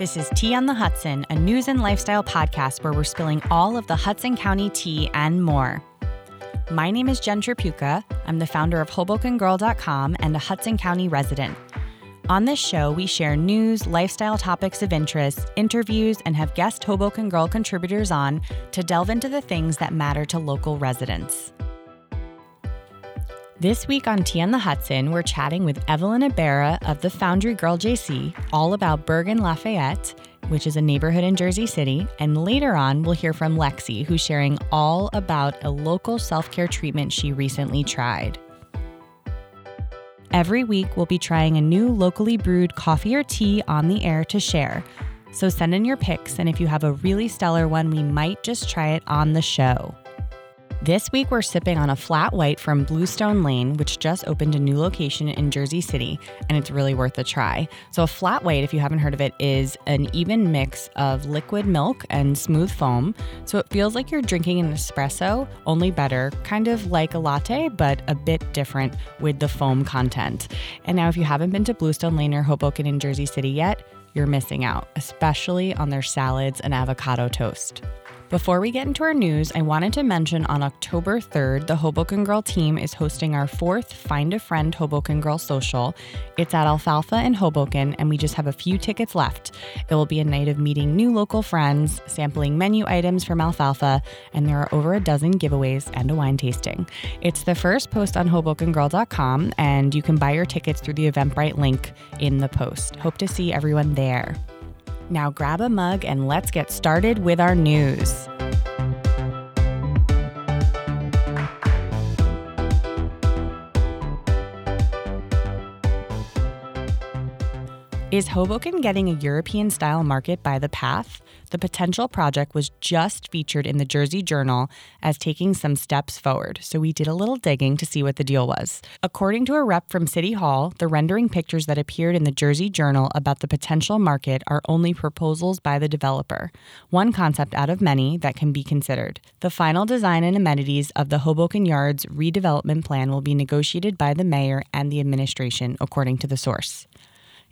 This is Tea on the Hudson, a news and lifestyle podcast where we're spilling all of the Hudson County tea and more. My name is Jen Tripucka. I'm the founder of HobokenGirl.com and a Hudson County resident. On this show, we share news, lifestyle topics of interest, interviews, and have guest Hoboken Girl contributors on to delve into the things that matter to local residents. This week on Tea on the Hudson, we're chatting with Evelyn Ibarra of the Foundry Girl JC all about Bergen Lafayette, which is a neighborhood in Jersey City. And later on, we'll hear from Lexi, who's sharing all about a local self care treatment she recently tried. Every week, we'll be trying a new locally brewed coffee or tea on the air to share. So send in your picks, and if you have a really stellar one, we might just try it on the show. This week, we're sipping on a flat white from Bluestone Lane, which just opened a new location in Jersey City, and it's really worth a try. So, a flat white, if you haven't heard of it, is an even mix of liquid milk and smooth foam. So, it feels like you're drinking an espresso, only better, kind of like a latte, but a bit different with the foam content. And now, if you haven't been to Bluestone Lane or Hoboken in Jersey City yet, you're missing out, especially on their salads and avocado toast. Before we get into our news, I wanted to mention on October 3rd, the Hoboken Girl team is hosting our fourth Find a Friend Hoboken Girl social. It's at Alfalfa in Hoboken, and we just have a few tickets left. It will be a night of meeting new local friends, sampling menu items from Alfalfa, and there are over a dozen giveaways and a wine tasting. It's the first post on HobokenGirl.com, and you can buy your tickets through the Eventbrite link in the post. Hope to see everyone there. Now grab a mug and let's get started with our news. Is Hoboken getting a European style market by the path? The potential project was just featured in the Jersey Journal as taking some steps forward, so we did a little digging to see what the deal was. According to a rep from City Hall, the rendering pictures that appeared in the Jersey Journal about the potential market are only proposals by the developer, one concept out of many that can be considered. The final design and amenities of the Hoboken Yards redevelopment plan will be negotiated by the mayor and the administration, according to the source.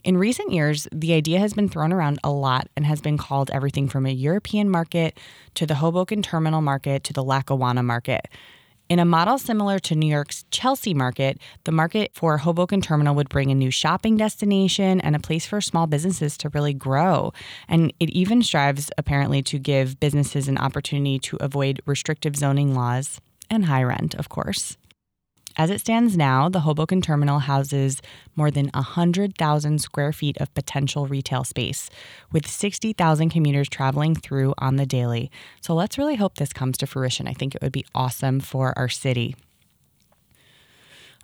In recent years, the idea has been thrown around a lot and has been called everything from a European market to the Hoboken terminal market to the Lackawanna market. In a model similar to New York's Chelsea market, the market for Hoboken Terminal would bring a new shopping destination and a place for small businesses to really grow. And it even strives, apparently, to give businesses an opportunity to avoid restrictive zoning laws and high rent, of course. As it stands now, the Hoboken terminal houses more than 100,000 square feet of potential retail space, with 60,000 commuters traveling through on the daily. So let's really hope this comes to fruition. I think it would be awesome for our city.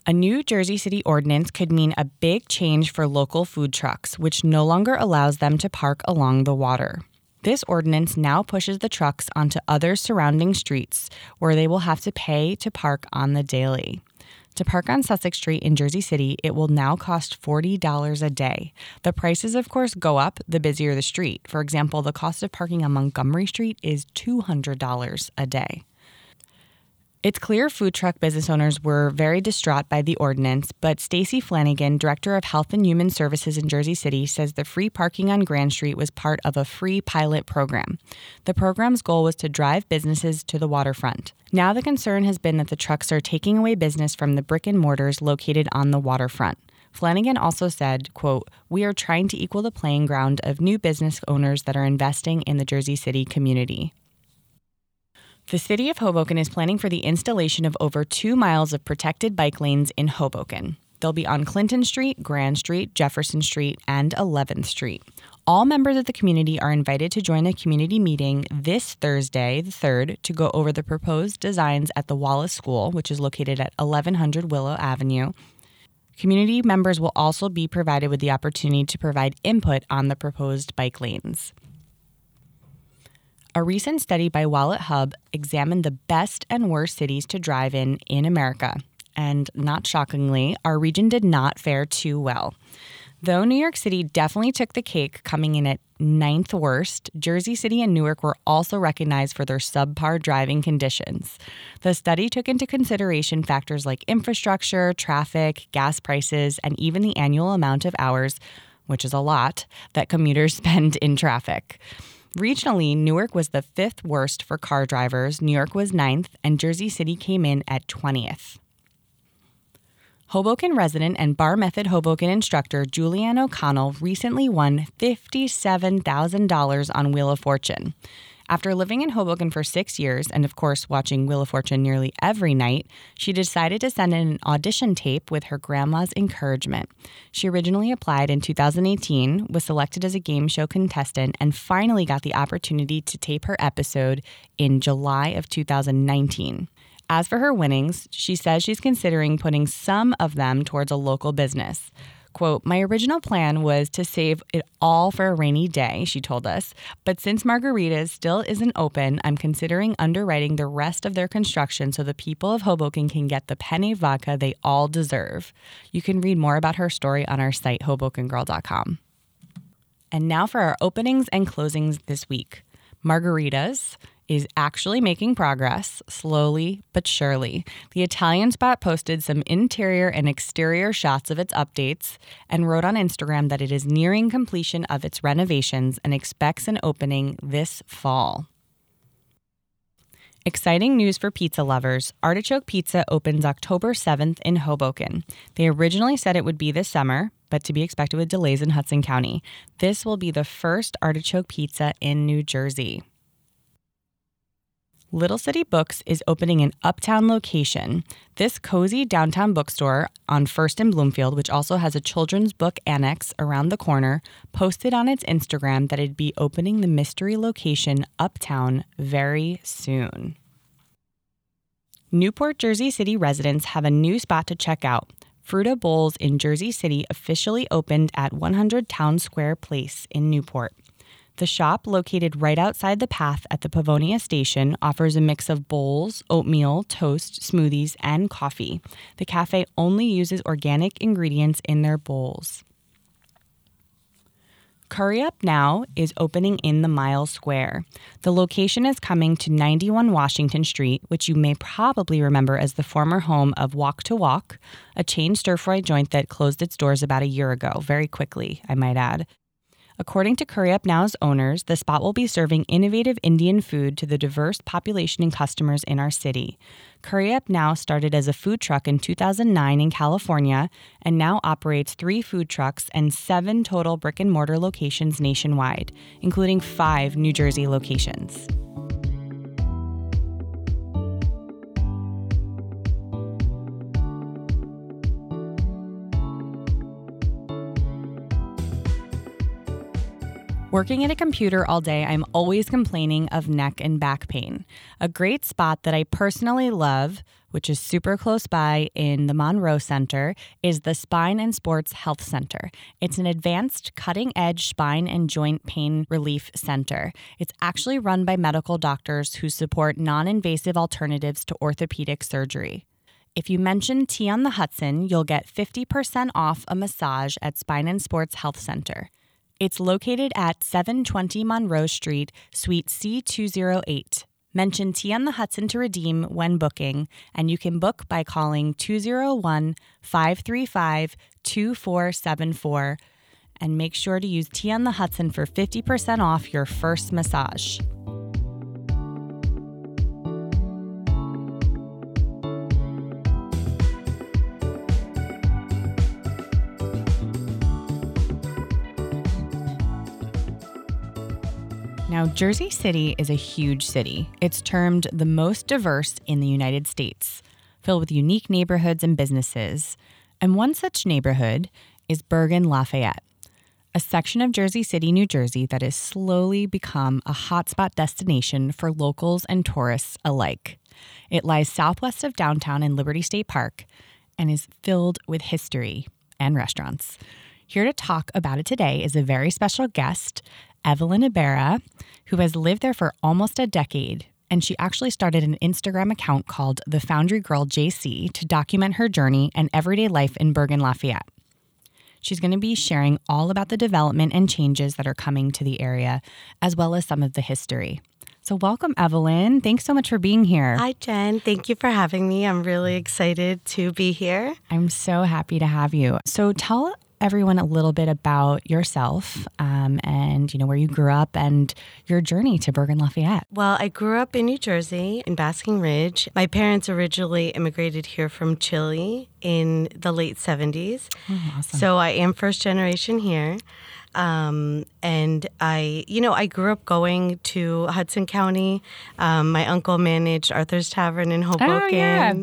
A new Jersey City ordinance could mean a big change for local food trucks, which no longer allows them to park along the water. This ordinance now pushes the trucks onto other surrounding streets where they will have to pay to park on the daily. To park on Sussex Street in Jersey City, it will now cost $40 a day. The prices, of course, go up the busier the street. For example, the cost of parking on Montgomery Street is $200 a day. It's clear food truck business owners were very distraught by the ordinance, but Stacy Flanagan, Director of Health and Human Services in Jersey City, says the free parking on Grand Street was part of a free pilot program. The program's goal was to drive businesses to the waterfront. Now the concern has been that the trucks are taking away business from the brick and mortars located on the waterfront. Flanagan also said, quote, "We are trying to equal the playing ground of new business owners that are investing in the Jersey City community." The city of Hoboken is planning for the installation of over two miles of protected bike lanes in Hoboken. They'll be on Clinton Street, Grand Street, Jefferson Street, and 11th Street. All members of the community are invited to join a community meeting this Thursday, the 3rd, to go over the proposed designs at the Wallace School, which is located at 1100 Willow Avenue. Community members will also be provided with the opportunity to provide input on the proposed bike lanes. A recent study by Wallet Hub examined the best and worst cities to drive in in America. And not shockingly, our region did not fare too well. Though New York City definitely took the cake, coming in at ninth worst, Jersey City and Newark were also recognized for their subpar driving conditions. The study took into consideration factors like infrastructure, traffic, gas prices, and even the annual amount of hours which is a lot, that commuters spend in traffic. Regionally, Newark was the fifth worst for car drivers, New York was ninth, and Jersey City came in at 20th. Hoboken resident and bar method Hoboken instructor Julianne O'Connell recently won $57,000 on Wheel of Fortune. After living in Hoboken for six years and, of course, watching Wheel of Fortune nearly every night, she decided to send in an audition tape with her grandma's encouragement. She originally applied in 2018, was selected as a game show contestant, and finally got the opportunity to tape her episode in July of 2019. As for her winnings, she says she's considering putting some of them towards a local business. Quote, My original plan was to save it all for a rainy day, she told us. But since Margherita's still isn't open, I'm considering underwriting the rest of their construction so the people of Hoboken can get the penne vodka they all deserve. You can read more about her story on our site, HobokenGirl.com. And now for our openings and closings this week. Margherita's is actually making progress, slowly but surely. The Italian spot posted some interior and exterior shots of its updates and wrote on Instagram that it is nearing completion of its renovations and expects an opening this fall. Exciting news for pizza lovers. Artichoke Pizza opens October 7th in Hoboken. They originally said it would be this summer, but to be expected with delays in Hudson County. This will be the first artichoke pizza in New Jersey. Little City Books is opening an uptown location. This cozy downtown bookstore on First and Bloomfield, which also has a children's book annex around the corner, posted on its Instagram that it'd be opening the mystery location uptown very soon. Newport, Jersey City residents have a new spot to check out. Frutta Bowls in Jersey City officially opened at 100 Town Square Place in Newport. The shop, located right outside the path at the Pavonia station, offers a mix of bowls, oatmeal, toast, smoothies, and coffee. The cafe only uses organic ingredients in their bowls. Curry Up Now is opening in the Mile Square. The location is coming to 91 Washington Street, which you may probably remember as the former home of Wok to Walk, a chain stir fry joint that closed its doors about a year ago, very quickly, I might add. According to Curry Up Now's owners, the spot will be serving innovative Indian food to the diverse population and customers in our city. Curry Up Now started as a food truck in 2009 in California and now operates three food trucks and seven total brick and mortar locations nationwide, including five New Jersey locations. Working at a computer all day, I'm always complaining of neck and back pain. A great spot that I personally love, which is super close by in the Monroe Center, is the Spine and Sports Health Center. It's an advanced, cutting edge spine and joint pain relief center. It's actually run by medical doctors who support non invasive alternatives to orthopedic surgery. If you mention Tea on the Hudson, you'll get 50% off a massage at Spine and Sports Health Center. It's located at 720 Monroe Street, Suite C208. Mention Tea on the Hudson to redeem when booking, and you can book by calling 201 535 2474. And make sure to use Tea on the Hudson for 50% off your first massage. Now, Jersey City is a huge city. It's termed the most diverse in the United States, filled with unique neighborhoods and businesses. And one such neighborhood is Bergen Lafayette, a section of Jersey City, New Jersey that has slowly become a hotspot destination for locals and tourists alike. It lies southwest of downtown in Liberty State Park and is filled with history and restaurants. Here to talk about it today is a very special guest, Evelyn Ibarra, who has lived there for almost a decade. And she actually started an Instagram account called The Foundry Girl JC to document her journey and everyday life in Bergen Lafayette. She's going to be sharing all about the development and changes that are coming to the area, as well as some of the history. So, welcome, Evelyn. Thanks so much for being here. Hi, Jen. Thank you for having me. I'm really excited to be here. I'm so happy to have you. So, tell everyone a little bit about yourself um, and you know where you grew up and your journey to Bergen Lafayette. Well, I grew up in New Jersey in Basking Ridge. My parents originally immigrated here from Chile in the late 70s. Oh, awesome. So I am first generation here. Um, and I, you know, I grew up going to Hudson County. Um, my uncle managed Arthur's Tavern in Hoboken. Oh, yeah.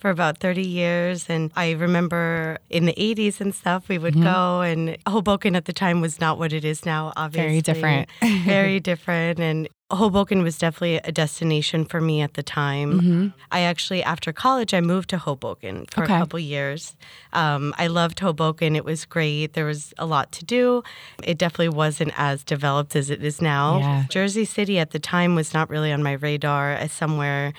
For about 30 years. And I remember in the 80s and stuff, we Mm-hmm. would go, and Hoboken at the time was not what it is now, obviously. Very different. very different. And Hoboken was definitely a destination for me at the time. Mm-hmm. I actually, after college, I moved to Hoboken for Okay. a couple years. Um, I loved Hoboken. It was great. There was a lot to do. It definitely wasn't as developed as it is now. Yeah. Jersey City at the time was not really on my radar as somewhere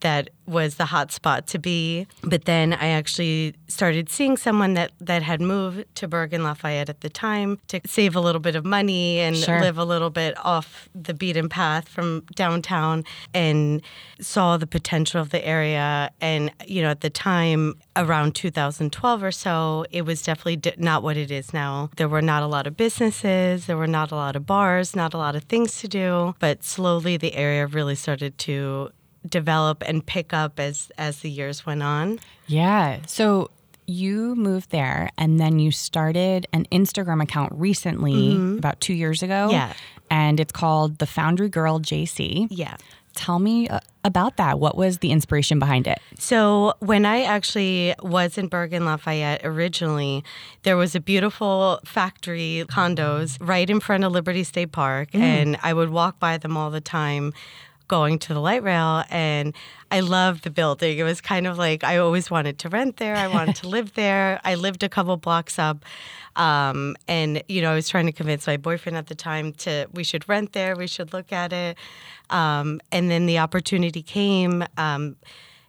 that was the hot spot to be. But then I actually started seeing someone that, that had moved to Bergen Lafayette at the time to save a little bit of money and Sure. live a little bit off the beaten path from downtown and saw the potential of the area. And, you know, at the time, around 2012 or so, it was definitely not what it is now. There were not a lot of businesses, there were not a lot of bars, not a lot of things to do. But slowly the area really started to develop and pick up as as the years went on. Yeah. So you moved there and then you started an Instagram account recently, about two years ago. Mm-hmm. Yeah. And it's called The Foundry Girl JC. Yeah. Tell me uh, about that. What was the inspiration behind it? So, when I actually was in Bergen Lafayette originally, there was a beautiful factory condos right in front of Liberty State Park, and I would walk by them all the time going to the light rail and I loved the building. It was kind of like I always wanted to rent there. I wanted to live there. I lived a couple blocks up. Um, and you know, I was trying to convince my boyfriend at the time to we should rent there, we should look at it. Um, and then the opportunity came um,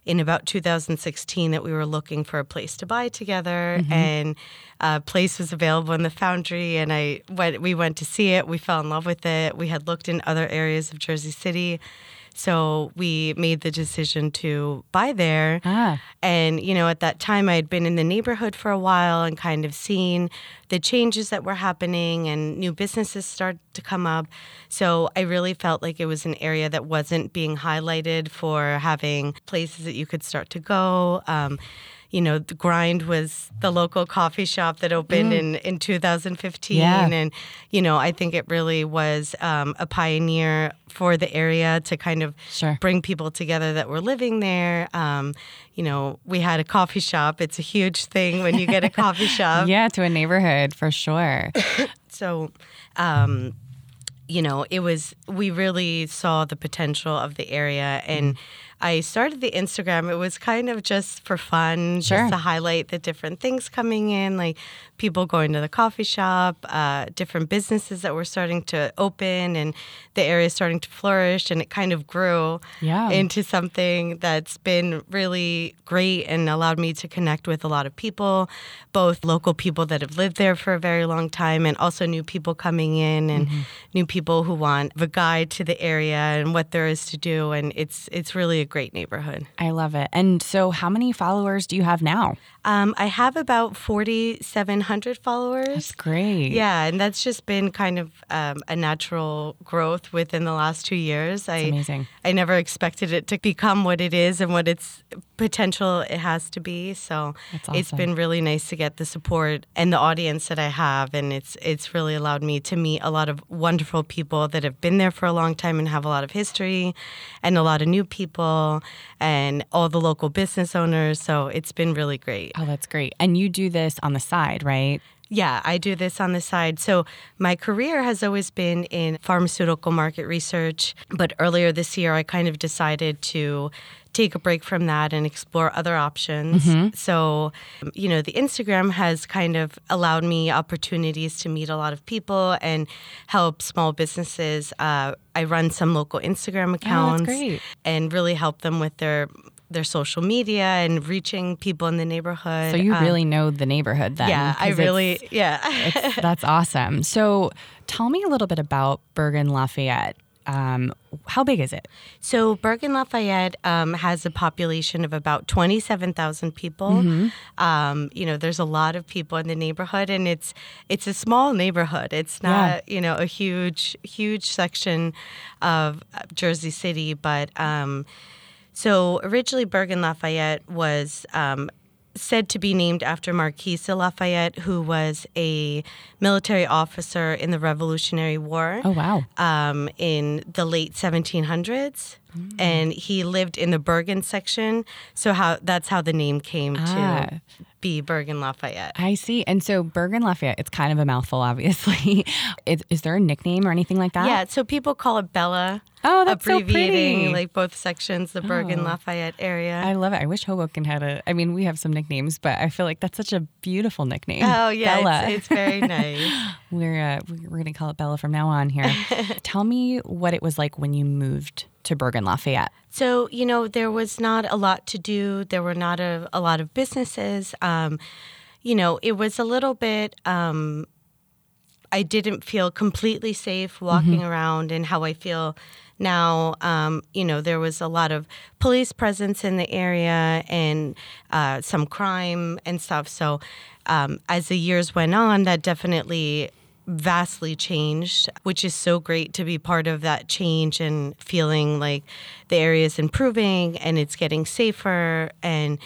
in about 2016 that we were looking for a place to buy together, mm-hmm. and a place was available in the Foundry. And I went, we went to see it. We fell in love with it. We had looked in other areas of Jersey City, so we made the decision to buy there. Ah. And, you know, at that time, I had been in the neighborhood for a while and kind of seen the changes that were happening and new businesses start to come up. So I really felt like it was an area that wasn't being highlighted for having places that you could start to go. Um, you know, the Grind was the local coffee shop that opened in, in 2015. Yeah. And, you know, I think it really was um, a pioneer for the area to kind of Sure. bring people together that were living there. Um, you know, we had a coffee shop. It's a huge thing when you get a coffee shop. Yeah, to a neighborhood for sure. So, um, you know, it was, we really saw the potential of the area. And I started the Instagram. It was kind of just for fun, Sure. just to highlight the different things coming in, like people going to the coffee shop, uh, different businesses that were starting to open, and the area starting to flourish. And it kind of grew Yeah. into something that's been really great and allowed me to connect with a lot of people, both local people that have lived there for a very long time and also new people coming in and new people who want a guide to the area and what there is to do. And it's it's really great neighborhood. I love it. And so, how many followers do you have now? Um, I have about 4,700 followers. That's great. Yeah, and that's just been kind of um, a natural growth within the last two years. I amazing. I never expected it to become what it is and what its potential it has to be. So That's it's awesome. been really nice to get the support and the audience that I have, and it's it's really allowed me to meet a lot of wonderful people that have been there for a long time and have a lot of history, and a lot of new people, and all the local business owners. So it's been really great. Oh, that's great. And you do this on the side, right? Yeah, I do this on the side. So my career has always been in pharmaceutical market research, but earlier this year I kind of decided to take a break from that and explore other options. So, you know, the Instagram has kind of allowed me opportunities to meet a lot of people and help small businesses. Uh, I run some local Instagram accounts great. and really help them with their their social media and reaching people in the neighborhood. So you Um, really know the neighborhood then. yeah, I really, yeah. that's awesome. So tell me a little bit about Bergen Lafayette. Um, how big is it? So Bergen Lafayette um, has a population of about twenty-seven thousand people. Mm-hmm. Um, you know, there's a lot of people in the neighborhood, and it's it's a small neighborhood. It's not you know a huge huge section of Jersey City, but um, so originally Bergen Lafayette was. Um, said to be named after Marquis de Lafayette, who was a military officer in the Revolutionary War Oh, wow. um, in the late 1700s, and he lived in the Bergen section. So how that's how the name came Ah. to be Bergen Lafayette. I see. And so Bergen Lafayette, it's kind of a mouthful, obviously. is, is there a nickname or anything like that? Yeah, so people call it Bella. Oh, that's so abbreviating pretty. like both sections, the Bergen Oh. Lafayette area. I love it. I wish Hoboken had a. I mean, we have some nicknames, but I feel like that's such a beautiful nickname. oh yeah, Bella. it's, it's very nice. we're uh, we're gonna call it Bella from now on here. Tell me what it was like when you moved to Bergen Lafayette. So, you know, there was not a lot to do. There were not a, a lot of businesses. Um, you know, it was a little bit, um, I didn't feel completely safe walking around and how I feel now. Um, you know, there was a lot of police presence in the area and uh, some crime and stuff. So, um, as the years went on, that definitely vastly changed, which is so great to be part of that change and feeling like the area is improving and it's getting safer. And,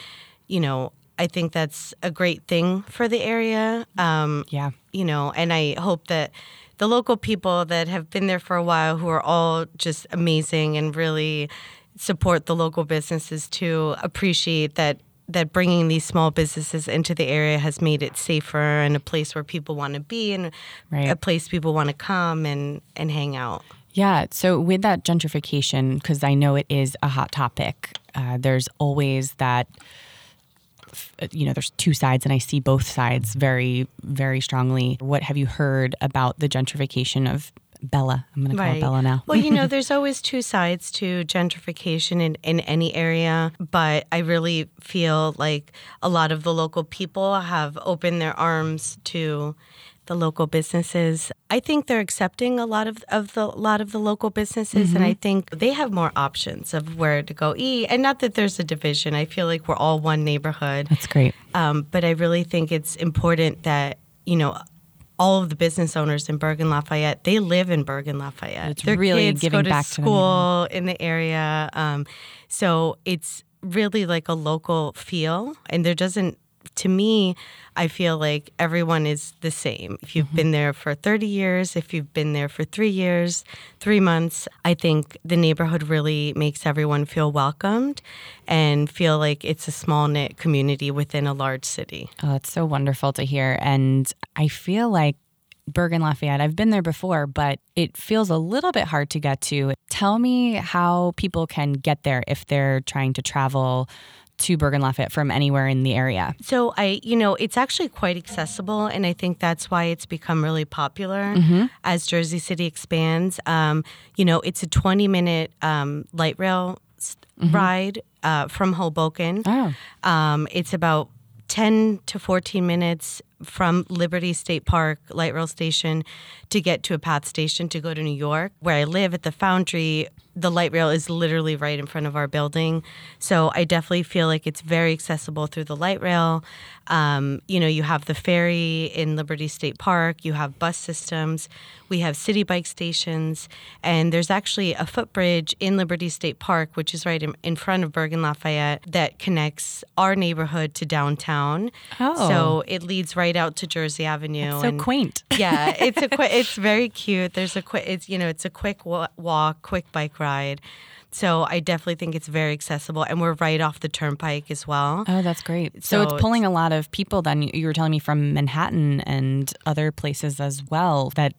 you know, I think that's a great thing for the area. Um, Yeah. you know, and I hope that the local people that have been there for a while, who are all just amazing and really support the local businesses to appreciate that that bringing these small businesses into the area has made it safer and a place where people want to be and Right. a place people want to come and and hang out. Yeah. So with that gentrification, because I know it is a hot topic, uh, there's always that. You know, there's two sides, and I see both sides very, very strongly. What have you heard about the gentrification of Bella? I'm going to call it Bella now. well, you know, there's always two sides to gentrification in, in any area, but I really feel like a lot of the local people have opened their arms to the local businesses. I think they're accepting a lot of, of the lot of the local businesses and I think they have more options of where to go eat. And not that there's a division. I feel like we're all one neighborhood. That's great. Um, but I really think it's important that, you know, all of the business owners in Bergen Lafayette, they live in Bergen Lafayette. It's Their really kids giving go to back to school in the area. Um, so it's really like a local feel. And there doesn't, to me, I feel like everyone is the same. If you've been there for 30 years, if you've been there for three years, three months, I think the neighborhood really makes everyone feel welcomed and feel like it's a small knit community within a large city. Oh, it's so wonderful to hear. And I feel like Bergen Lafayette, I've been there before, but it feels a little bit hard to get to. Tell me how people can get there if they're trying to travel to Bergen Lafayette from anywhere in the area. So I, you know, it's actually quite accessible, and I think that's why it's become really popular as Jersey City expands. Um, you know, it's a 20-minute um, light rail s- ride uh, from Hoboken. Oh, Um, it's about 10 to 14 minutes from Liberty State Park light rail station to get to a path station to go to New York. Where I live at the Foundry, the light rail is literally right in front of our building. So I definitely feel like it's very accessible through the light rail. Um, you know, you have the ferry in Liberty State Park, you have bus systems, we have city bike stations, and there's actually a footbridge in Liberty State Park, which is right in, in front of Bergen Lafayette, that connects our neighborhood to downtown. Oh. So it leads right out to Jersey Avenue. so and- quaint. yeah, it's a quick. It's very cute. There's a quick. It's you know, it's a quick wa- walk, quick bike ride. So I definitely think it's very accessible, and we're right off the turnpike as well. Oh, that's great. So, So it's pulling a lot of people then. You were telling me from Manhattan and other places as well that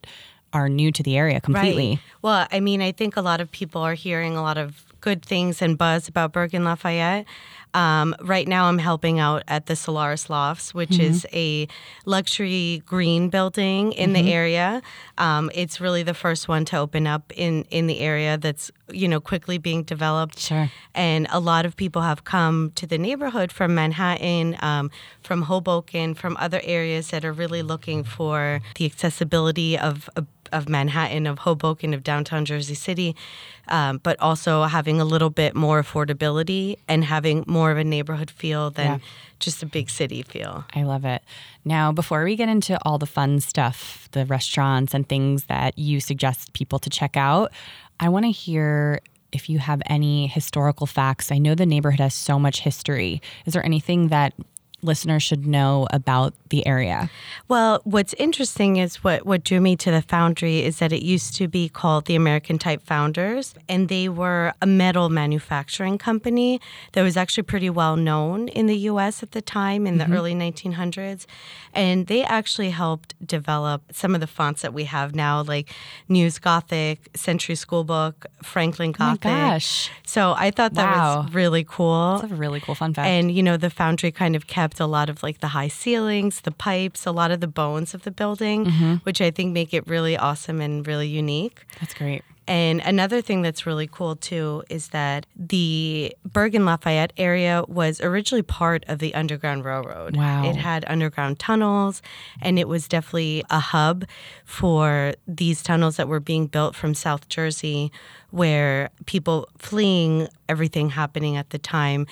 are new to the area completely. Right. Well, I mean, I think a lot of people are hearing a lot of good things and buzz about Bergen Lafayette. Um, right now, I'm helping out at the Solaris Lofts, which is a luxury green building in the area. Um, it's really the first one to open up in in the area that's you know quickly being developed. Sure. And a lot of people have come to the neighborhood from Manhattan, um, from Hoboken, from other areas that are really looking for the accessibility of. of of Manhattan, of Hoboken, of downtown Jersey City, um, but also having a little bit more affordability and having more of a neighborhood feel than Yeah. just a big city feel. I love it. Now, before we get into all the fun stuff, the restaurants and things that you suggest people to check out, I want to hear if you have any historical facts. I know the neighborhood has so much history. Is there anything that listeners should know about the area? Well, what's interesting is what, what drew me to the foundry is that it used to be called the American Type Founders, and they were a metal manufacturing company that was actually pretty well known in the US at the time in the mm-hmm. early 1900s. And they actually helped develop some of the fonts that we have now, like News Gothic, Century Schoolbook, Franklin Oh my Gothic. gosh. So I thought that Wow. was really cool. That's a really cool fun fact. And you know, the foundry kind of kept a lot of like the high ceilings, the pipes, a lot of the bones of the building, Mm-hmm. which I think make it really awesome and really unique. That's great. And another thing that's really cool too is that the Bergen Lafayette area was originally part of the Underground Railroad. Wow. It had underground tunnels, and it was definitely a hub for these tunnels that were being built from South Jersey, where people fleeing everything happening at the time,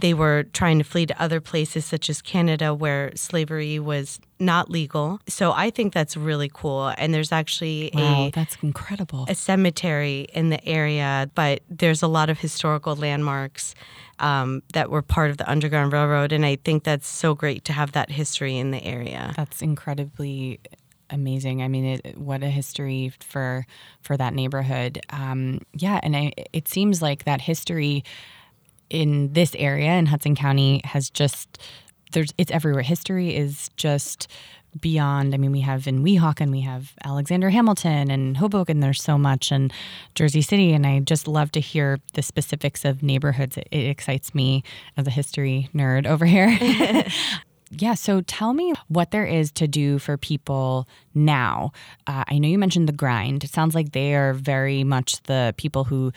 they were trying to flee to other places such as Canada, where slavery was not legal. So I think that's really cool. And there's actually Wow, a that's incredible. a cemetery in the area, but there's a lot of historical landmarks um, that were part of the Underground Railroad, and I think that's so great to have that history in the area. That's incredibly amazing. I mean, it, what a history for for that neighborhood. Um, yeah, and I, it seems like that history in this area in Hudson County has just there's it's everywhere. History is just beyond. I mean, we have in Weehawken, we have Alexander Hamilton and Hoboken. There's so much, and Jersey City. And I just love to hear the specifics of neighborhoods. It, it excites me as a history nerd over here. Yeah, so tell me what there is to do for people now. Uh, I know you mentioned the grind. It sounds like they are very much the people who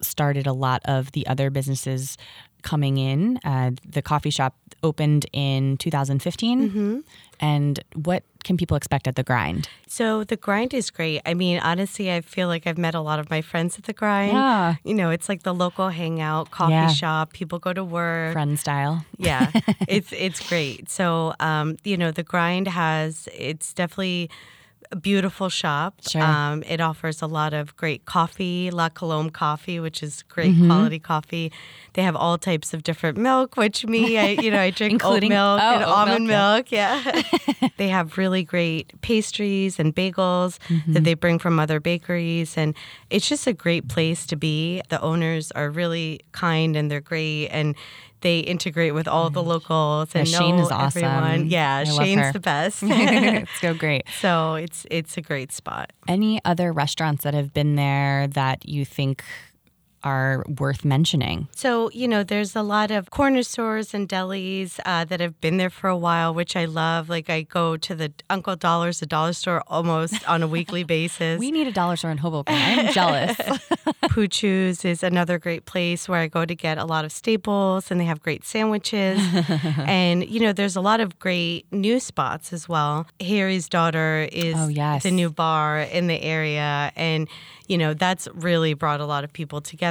started a lot of the other businesses coming in. Uh, the coffee shop opened in 2015. And what can people expect at the grind? So the grind is great. I mean, honestly, I feel like I've met a lot of my friends at the grind. Yeah. You know, it's like the local hangout, coffee Yeah. shop. People go to work. Friend style. yeah it's it's great so um you know the grind has it's definitely a beautiful shop Sure. um it offers a lot of great coffee la colombe coffee which is great Mm-hmm. quality coffee they have all types of different milk which me i you know i drink oat milk oh, and oat almond milk, milk, yeah they have really great pastries and bagels Mm-hmm. that they bring from other bakeries and it's just a great place to be the owners are really kind and they're great and they integrate with all the mm. locals and Yeah, Shane know is awesome. everyone. Yeah, I Shane's the best. it's so great. so it's it's a great spot. Any other restaurants that have been there that you think are worth mentioning? So, you know, there's a lot of corner stores and delis uh, that have been there for a while, which I love. Like, I go to the Uncle Dollar's, the dollar store, almost on a weekly basis. We need a dollar store in Hoboken. I'm jealous. Poochoo's is another great place where I go to get a lot of staples and they have great sandwiches. and, you know, there's a lot of great new spots as well. Harry's Daughter is Oh, yes. the new bar in the area. And, you know, that's really brought a lot of people together.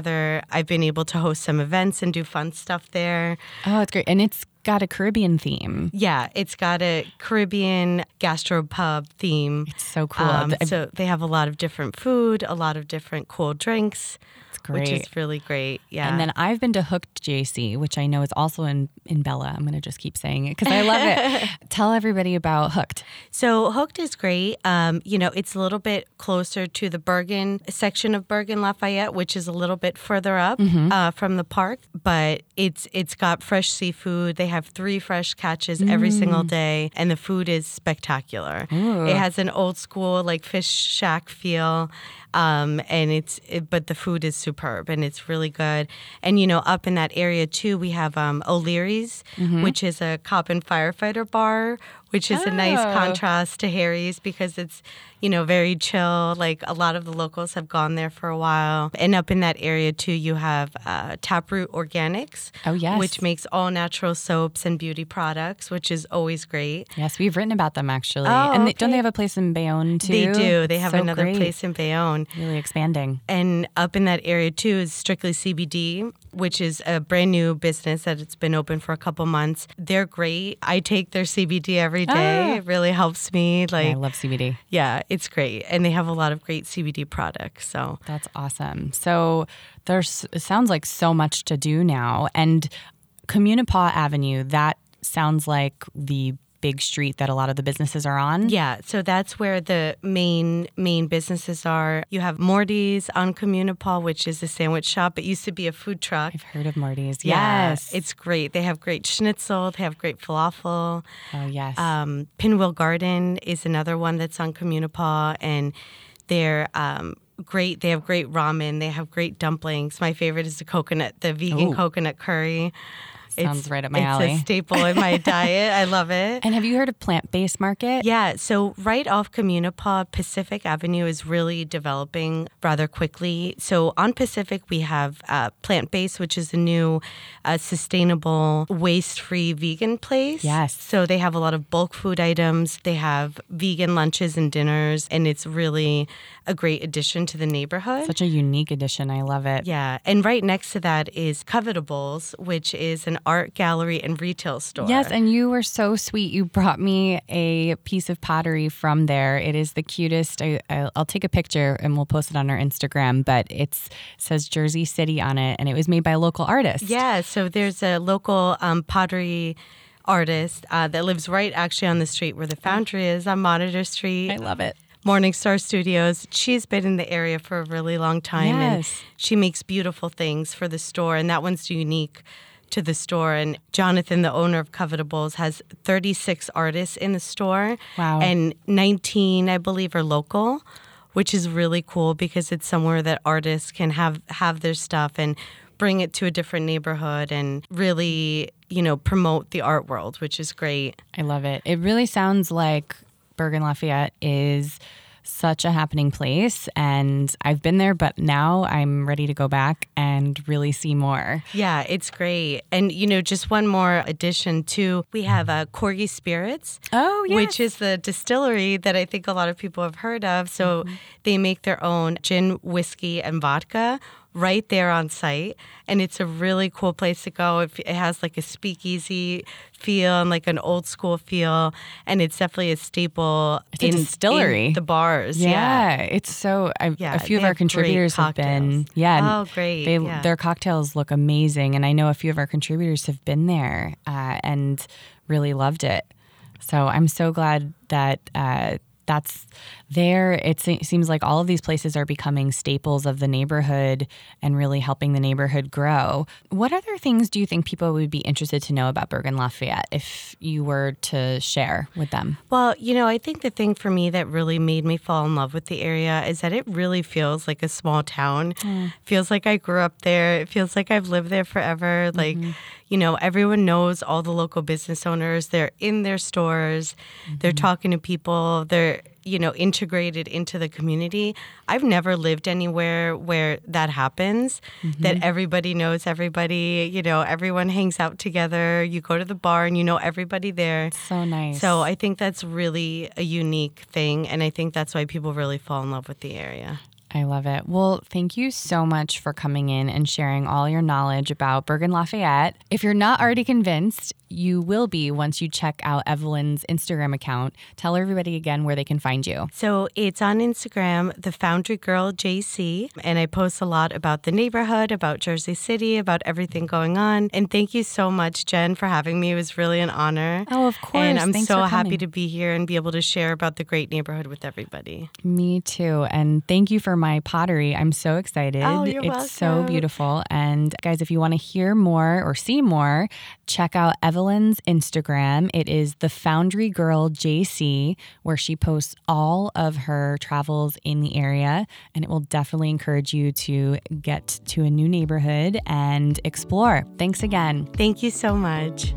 I've been able to host some events and do fun stuff there. Oh, it's great. And it's got a Caribbean theme. Yeah, it's got a Caribbean gastropub theme. It's so cool. Um, so they have a lot of different food, a lot of different cool drinks, it's which is really great. Yeah. And then I've been to Hooked JC, which I know is also in, in Bella. I'm going to just keep saying it because I love it. Tell everybody about Hooked. So Hooked is great. Um, you know, it's a little bit closer to the Bergen section of Bergen Lafayette, which is a little bit further up uh, from the park. But it's it's got fresh seafood. They have three fresh catches every single day, and the food is spectacular. It has an old school like fish shack feel. Um, and it's it, but the food is superb and it's really good. And you know, up in that area too, we have um, O'Leary's, which is a cop and firefighter bar, which is a nice Oh. contrast to Harry's because it's you know very chill. Like a lot of the locals have gone there for a while. And up in that area too, you have uh, Taproot Organics, Oh, yes. which makes all natural soaps and beauty products, which is always great. Yes, we've written about them actually. Oh, and they, don't they have a place in Bayonne too? They do. They have So another great. place in Bayonne. Really expanding. And up in that area too is Strictly CBD, which is a brand new business that it's been open for a couple months. They're great. I take their CBD every day. Ah. It really helps me. Yeah, I love CBD. yeah, it's great. And they have a lot of great CBD products. So, That's awesome. So there's sounds like so much to do now. And Communipaw Avenue, that sounds like the big street that a lot of the businesses are on. yeah, so that's where the main main businesses are. You have Morty's on Communipaw, which is a sandwich shop. It used to be a food truck. I've heard of Morty's. Yeah, Yes. it's great. They have great schnitzel. They have great falafel. oh yes. Um, Pinwheel Garden is another one that's on Communipaw, and they're um, great. They have great ramen. They have great dumplings. My favorite is the coconut, the vegan Ooh. coconut curry. Sounds right up my it's alley. a staple in my diet. I love it. and have you heard of Plant Based Market? Yeah, so right off Communipaw, Pacific Avenue is really developing rather quickly. So on Pacific, we have uh, Plant Based, which is a new uh, sustainable, waste free vegan place. Yes. So they have a lot of bulk food items, they have vegan lunches and dinners, and it's really a great addition to the neighborhood. Such a unique addition. I love it. yeah, and right next to that is Covetables, which is an art gallery and retail store. Yes, and you were so sweet. You brought me a piece of pottery from there. It is the cutest. I, I, I'll take a picture and we'll post it on our Instagram. But it's says Jersey City on it, and it was made by a local artist. Yeah, so there's a local um, pottery artist uh, that lives right actually on the street where the foundry is on Monitor Street. I love it. Morningstar Studios. She's been in the area for a really long time and Yes. she makes beautiful things for the store and that one's unique to the store and Jonathan the owner of Covetables has 36 artists in the store Wow. and 19 I believe are local which is really cool because it's somewhere that artists can have have their stuff and bring it to a different neighborhood and really you know promote the art world which is great I love it. It really sounds like Bergen Lafayette is such a happening place, and I've been there, but now I'm ready to go back and really see more. Yeah, it's great. And, you know, just one more addition too. We have uh, Corgi Spirits. Oh, yes. Which is the distillery that I think a lot of people have heard of. So they make their own gin, whiskey, and vodka right there on site. And it's a really cool place to go. It it has like a speakeasy feel and like an old school feel. And it's definitely a staple It's a distillery. in the bars. Yeah, it's so. I, Yeah, a few of our contributors have been. Yeah. Oh, great, They yeah. their cocktails look amazing, and I know a few of our contributors have been there uh, and really loved it. So I'm so glad that. Uh, that's there. It seems like all of these places are becoming staples of the neighborhood and really helping the neighborhood grow. What other things do you think people would be interested to know about Bergen Lafayette if you were to share with them? Well, you know, I think the thing for me that really made me fall in love with the area is that it really feels like a small town. Mm. Feels like I grew up there. It feels like I've lived there forever. Like, mm-hmm. You know, everyone knows all the local business owners. They're in their stores. They're mm-hmm. talking to people. They're you know integrated into the community i've never lived anywhere where that happens mm-hmm. that everybody knows everybody you know everyone hangs out together you go to the bar and you know everybody there So nice. so I think that's really a unique thing, and I think that's why people really fall in love with the area. I love it. Well, thank you so much for coming in and sharing all your knowledge about Bergen Lafayette. If you're not already convinced, you will be once you check out Evelyn's Instagram account. Tell everybody again where they can find you. So it's on Instagram, the Foundry Girl JC, and I post a lot about the neighborhood, about Jersey City, about everything going on. And thank you so much, Jen, for having me. It was really an honor. Oh, of course. And I'm Thanks so happy to be here and be able to share about the great neighborhood with everybody. Me too. And thank you for my pottery. I'm so excited. Oh, you're it's so beautiful. And guys, if you want to hear more or see more, check out Evelyn's Instagram. It is the Foundry Girl JC, where she posts all of her travels in the area. And it will definitely encourage you to get to a new neighborhood and explore. Thanks again. Thank you so much.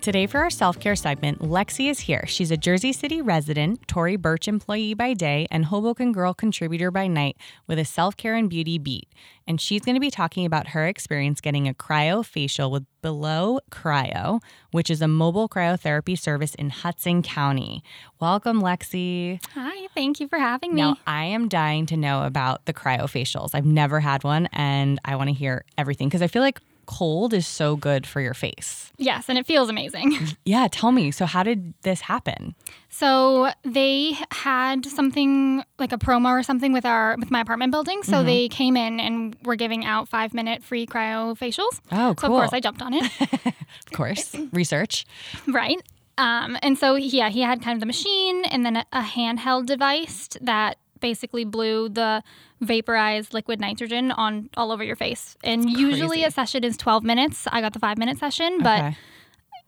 Today, for our self care segment, Lexi is here. She's a Jersey City resident, Tory Burch employee by day, and Hoboken Girl contributor by night with a self care and beauty beat. And she's going to be talking about her experience getting a cryo facial with Below Cryo, which is a mobile cryotherapy service in Hudson County. Welcome, Lexi. Hi, thank you for having me. Now, I am dying to know about the cryofacials. I've never had one, and I want to hear everything because I feel like cold is so good for your face. yes, and it feels amazing. Yeah, tell me. So, how did this happen? so they had something like a promo or something with our with my apartment building. So they came in and were giving out five minute free cryo facials. Oh, So of course I jumped on it. Of course, research. right. Um, and so yeah, he had kind of the machine and then a, a handheld device that basically blew the vaporized liquid nitrogen on all over your face. And usually crazy. a session is 12 minutes. I got the five minute session, but Okay.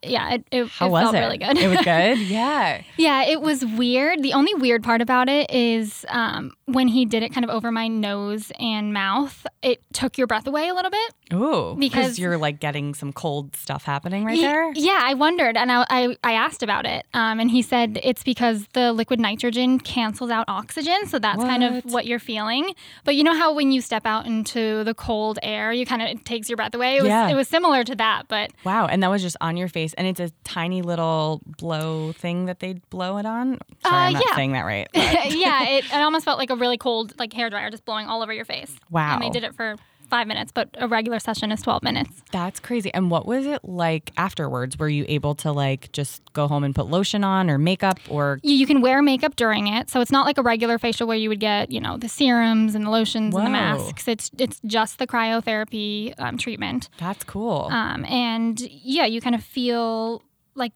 yeah, it, it, How it was felt it? really good. It was good. Yeah. Yeah, it was weird. The only weird part about it is um, when he did it kind of over my nose and mouth, it took your breath away a little bit. Ooh, because you're like getting some cold stuff happening right there. Yeah, I wondered, and I, I, I asked about it, um, and he said it's because the liquid nitrogen cancels out oxygen, so that's kind of What? what you're feeling. But you know how when you step out into the cold air, you kind of it takes your breath away. It was Yeah. it was similar to that, but Wow, and that was just on your face, and it's a tiny little blow thing that they blow it on. Sorry, I'm Uh, not yeah. saying that right. yeah, it, it almost felt like a really cold like hair dryer just blowing all over your face. Wow. And they did it for five minutes, but a regular session is 12 minutes. That's crazy. And what was it like afterwards? Were you able to like just go home and put lotion on or makeup or You, you can wear makeup during it, so it's not like a regular facial where you would get, you know, the serums and the lotions and the masks. It's it's just the cryotherapy um, treatment, that's cool. um, and yeah, you kind of feel like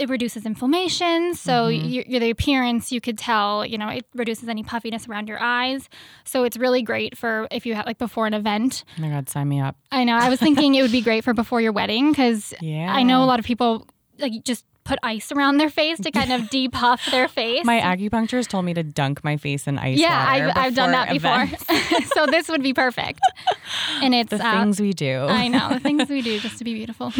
it reduces inflammation. So Mm-hmm. your, your the appearance, you could tell, you know, it reduces any puffiness around your eyes. So it's really great for if you have like before an event. oh my God, sign me up. I know. I was thinking it would be great for before your wedding because Yeah. I know a lot of people like just put ice around their face to kind of depuff their face. My acupuncturist told me to dunk my face in ice yeah, water. I've, I've done that before. so this would be perfect. And it's the uh, things we do. I know the things we do just to be beautiful.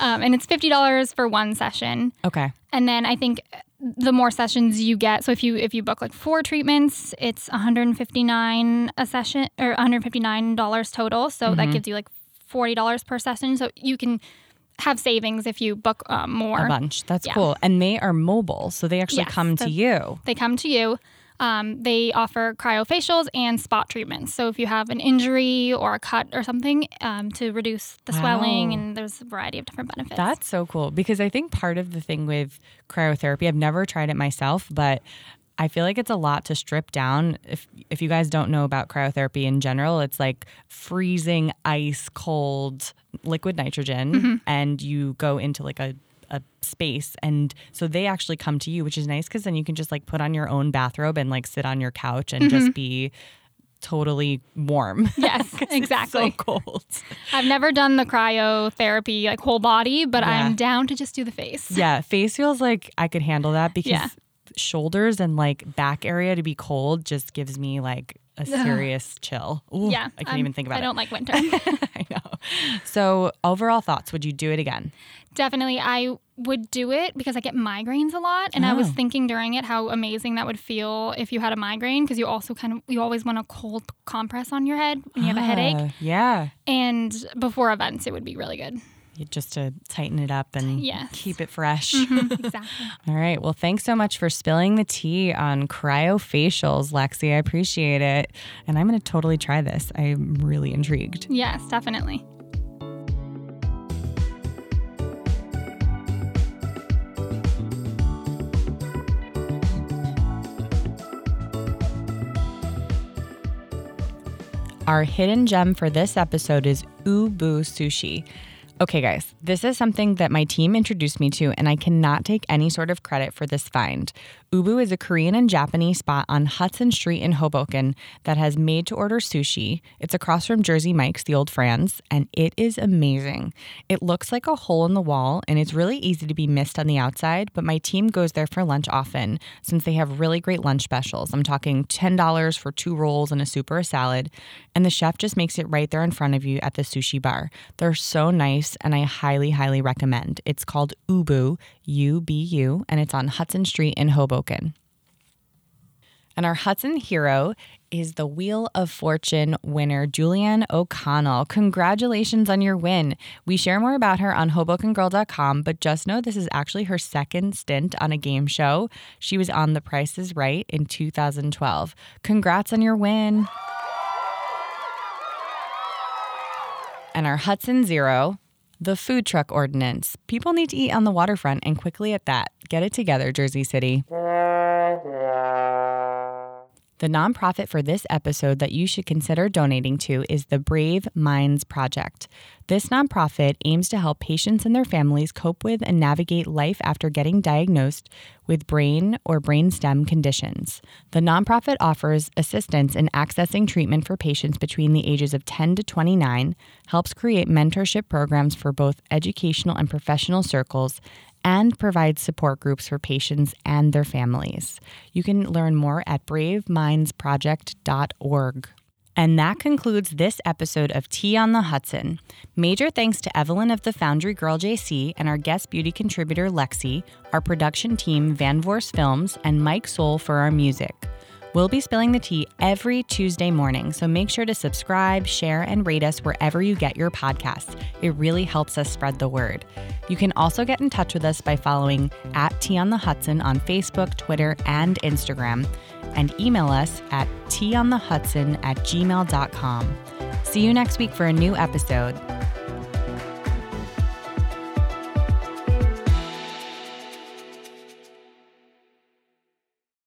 um, and it's fifty dollars for one session. okay. And then I think the more sessions you get, so if you if you book like four treatments, it's 159 a session or 159 dollars total. So Mm-hmm. that gives you like forty dollars per session. So you can have savings if you book um, more. A bunch. That's Yeah. cool. And they are mobile, so they actually Yes, come to you. They come to you. Um, they offer cryofacials and spot treatments. So if you have an injury or a cut or something, um, to reduce the swelling, and there's a variety of different benefits. That's so cool because I think part of the thing with cryotherapy, I've never tried it myself, but I feel like it's a lot to strip down. If if you guys don't know about cryotherapy in general, it's like freezing ice cold liquid nitrogen mm-hmm. and you go into like a a space and so they actually come to you which is nice because then you can just like put on your own bathrobe and like sit on your couch and just mm-hmm. be totally warm yes, so exactly. cold I've never done the cryotherapy like whole body, but Yeah. I'm down to just do the face. Yeah, face feels like I could handle that because Yeah. Shoulders and like back area to be cold just gives me like a serious chill. Ooh, Yeah, I can't I'm- even think about I it. I don't like winter. I know. So, overall thoughts, would you do it again? Definitely, I would do it because I get migraines a lot, and I was Oh. thinking during it how amazing that would feel if you had a migraine because you also kind of you always want a cold compress on your head when you have a headache, Ah, yeah. and before events it would be really good. Just to tighten it up and Yes. keep it fresh. Mm-hmm. exactly. All right. Well, thanks so much for spilling the tea on cryofacials, Lexi. I appreciate it. And I'm going to totally try this. I'm really intrigued. Yes, definitely. Our hidden gem for this episode is Ubu Sushi. Okay, guys, this is something that my team introduced me to, and I cannot take any sort of credit for this find. Ubu is a Korean and Japanese spot on Hudson Street in Hoboken that has made to order sushi. It's across from Jersey Mike's, the old Franz, and it is amazing. It looks like a hole in the wall, and it's really easy to be missed on the outside, but my team goes there for lunch often since they have really great lunch specials. I'm talking $10 for two rolls and a soup or a salad, and the chef just makes it right there in front of you at the sushi bar. They're so nice, and I highly, highly recommend. It's called Ubu, U B U, and it's on Hudson Street in Hoboken. And our Hudson hero is the Wheel of Fortune winner, Julianne O'Connell. Congratulations on your win. We share more about her on HobokenGirl.com, but just know this is actually her second stint on a game show. She was on The Price is Right in 2012. Congrats on your win. And our Hudson Zero, the food truck ordinance. People need to eat on the waterfront and quickly at that. Get it together, Jersey City. The nonprofit for this episode that you should consider donating to is the Brave Minds Project. This nonprofit aims to help patients and their families cope with and navigate life after getting diagnosed with brain or brainstem conditions. The nonprofit offers assistance in accessing treatment for patients between the ages of 10 to 29, helps create mentorship programs for both educational and professional circles, and provides support groups for patients and their families. You can learn more at bravemindsproject.org. And that concludes this episode of Tea on the Hudson. Major thanks to Evelyn of the Foundry Girl JC and our guest beauty contributor Lexi, our production team Van Vorst Films, and Mike Soul for our music. We'll be spilling the tea every Tuesday morning, so make sure to subscribe, share, and rate us wherever you get your podcasts. It really helps us spread the word. You can also get in touch with us by following at Tea on the Hudson on Facebook, Twitter, and Instagram, and email us at teaonthehudson at gmail.com. See you next week for a new episode.